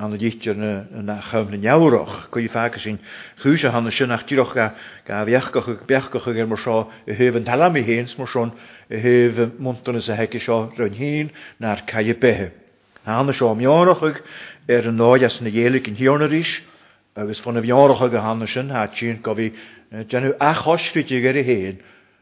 An litir na n-athghabh na nEabhrach cuí faic sin chúis a thána sin ach díreach ga ga bheadh ga beadh ga chuig ar mar seo i thaobh an Thalamaigh féin is mar sin i thaobh Montan is a thaici seo roinn féin nár cailleadh beithe. Thána seo i meára chuig ar an áit as na Gaeilge an Thiarna arís agus fan i mheára chuig a thána sin thá tínnt go bhí deineadh athchoisricigh ar a féin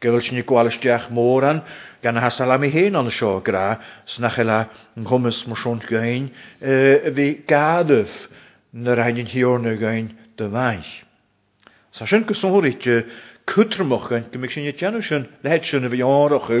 Gheall sin ag gabháil isteach mórán gan a thastáil agam féin anseo go raibh san achill a nghumas mo shúint againn a bhí gá domh nuair a tháinig an thiarna againn de bhainc. Sa sin go sonraíte, cútramachain go mbeidh sin ag déanamh sin leithéid sin a bheith ann a chucu,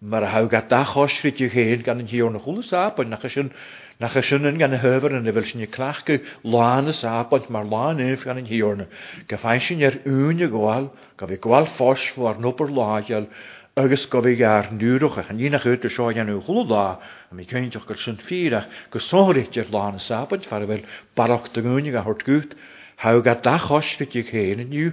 mar a thoghadh dá chois thríd Dia féin gan an Thiarna chúl is ápaint, nach é sin, nach é sin, gan a shaibhir ina bhfuil sin ag cleachtadh lán is ápaint mar lán inf gan an Thiarna, go bhfaigheann sin air uain a gabháil, go bhféadh gabháil fos fo ar n-obair lágheal, agus go bhféadh ár ndúrach ach an ní nach iad go seo a dhéanamh chúl lá, an mbeidh ceann deoch gur sin fíor, ach go sonraíocht air lán is ápaint, fara bhfuil barach do uain a thabhairt guth, thoghadh dá chois thríd Dia féin inniu,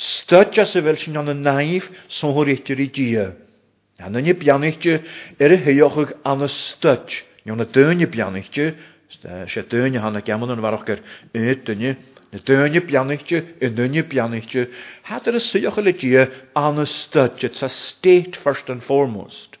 Stad deas a bheidh sin ann i naomh sonhairíteoirí Dia, na ndaoine beannaíte ar a thiocfadh ana stad, nó na daoine beannaíte, is é daoine a tháinig amanna an mhaireach ar fhéad duine, na daoine beannaíte i nduine beannaíte, thad ar a suíochadh le Dia ana stad, it's a state first and foremost.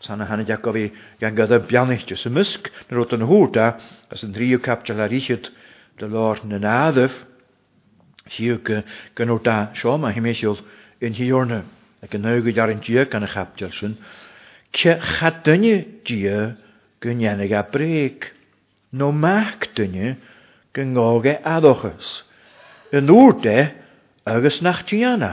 San a tháinig acu bhí gan gada beannaithe sa mbiosc na rud don thabhairt dá as an dtríú caipiteal thar fhichead de lár na n-adamh thiar go go ndúirt dá seomra Mhichíl in thiarna ag an naoú go dtarraingt Dia gan an chaipiteal sin ce cha duine Dia go ndéanfaidh a bréag nó mac duine go ngádh é adóchas i ndúirt é agus nach dtéann a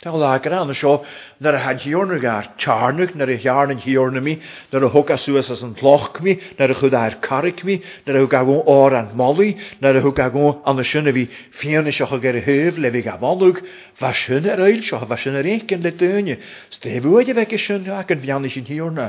Tá an lá gránna seo nuair a theann thiorna gar tearnach, nuair a thearn an thiorna mí, nuair a thug a suas as an chloch mí, nuair a chuid air carraic mí, nuair a thug a dhún ór an mhullaí, nuair a thug a dhún ana sin a bhí fianaise chuig ar thaobh le bhídh a bhonnadh, bheadh sin ar fheil seo, bheadh sin ar aon cinn le duine 's taobh uaidh a bheadh sin ach an bheannaigh an thiorna.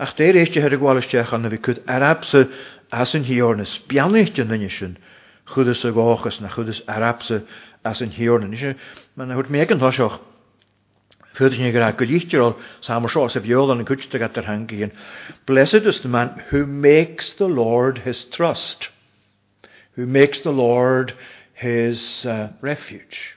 Ach de réir de Theiric Wallis Dé Chanainn bhí cuid Arabsa as an Thiarna speannaithe den duine sin, chuid as a dhóchas nach chuid as Arabsa as an Thiarna. Anois, mar ná thabhairt mé ag an toiseach, féadfaidh sé go raibh go lichtiúil sam ar seo as a bheul an cuid de ghat ar theanga féin, Blessed is the man who makes the Lord his trust, who makes the Lord his refuge.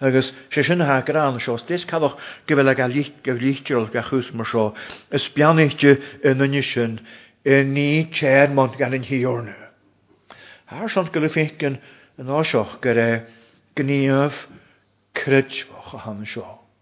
Agus sé sin atá ag rá anseo, is deisceabhach go bhfuil ag a litrioll gach chús mar seo, is beannaíte i nduine sin i ndiaidh tearmann gan an thiarna. Thar san go le féiceann an áiseach gur é gníomh creidmheach a thána seo.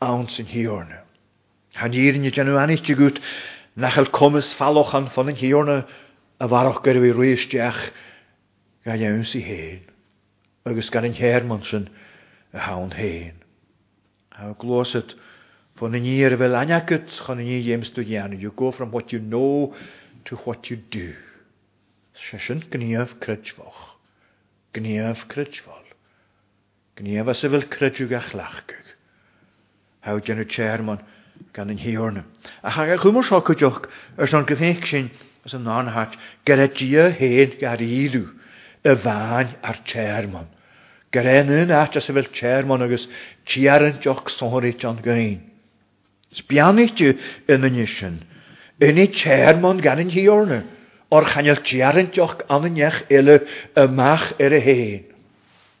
ann san thiarna. Chan fhírinne a déanamh aníos agat nach bhfuil cumas faileachán fun an thiarna a mharach gurbh í rí isteach gan ionsaí féin agus gan an thearmann san a theann féin. Tá gluasad fun an ní ar a bhfuil aithne agat chun an ní dhéimis tú dhéanamh, you go from what you know to what you do. Is é sin gníomh creideamhach, gníomh creideamhail. Gníomhas a bhfuil creideamh a chleachtadh. How do you chair man gan an thiarna. Ach ag an chumas seo cuideoidh ar son go mbeadh sinn as an ndán thart go raibh Dia féin gar ílú i bhfeain ar chair man, go raibh in aon áit as a bhfuil chair man agus tearint oc sonraí teann gain. Is beannaícht í i nduine sinn. Inni chair man gan an thiarna, or chaineal tearint oc anna neach uile amach ar a féin.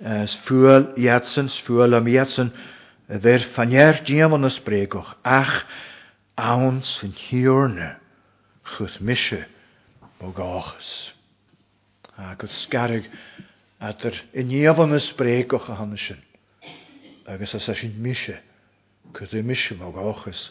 'S fuath iadsan 's fuath liom iadsan a bheir fa ndear díom an is bréagach ach ann san Thiarna chuaidh mise mo gáchas. Agus scaradh athair i ndiaidh an is bréagach a thána sin agus as sin mise cuaidh mise mo gáchas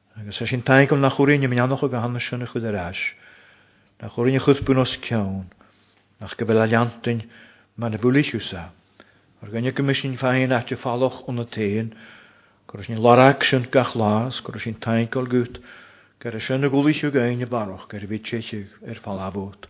Agus é sin taithí agam nach bhfuair éinne mianach agam cheana sin a chuid ar ais, nach bhfuair éinne chuspóin os cionn, nach go bhfuil a leantain mar a bhuailfidh siad sa, mar go n-íocann mise sin fá aon áit a falach ionat féin, go raibh sin lár aicseant gach lá agus go raibh sin taithí uilig uait, go raibh sin ag ullmhaigh thú go aon bharrach, go raibh iad teicheadh ar fail abhót.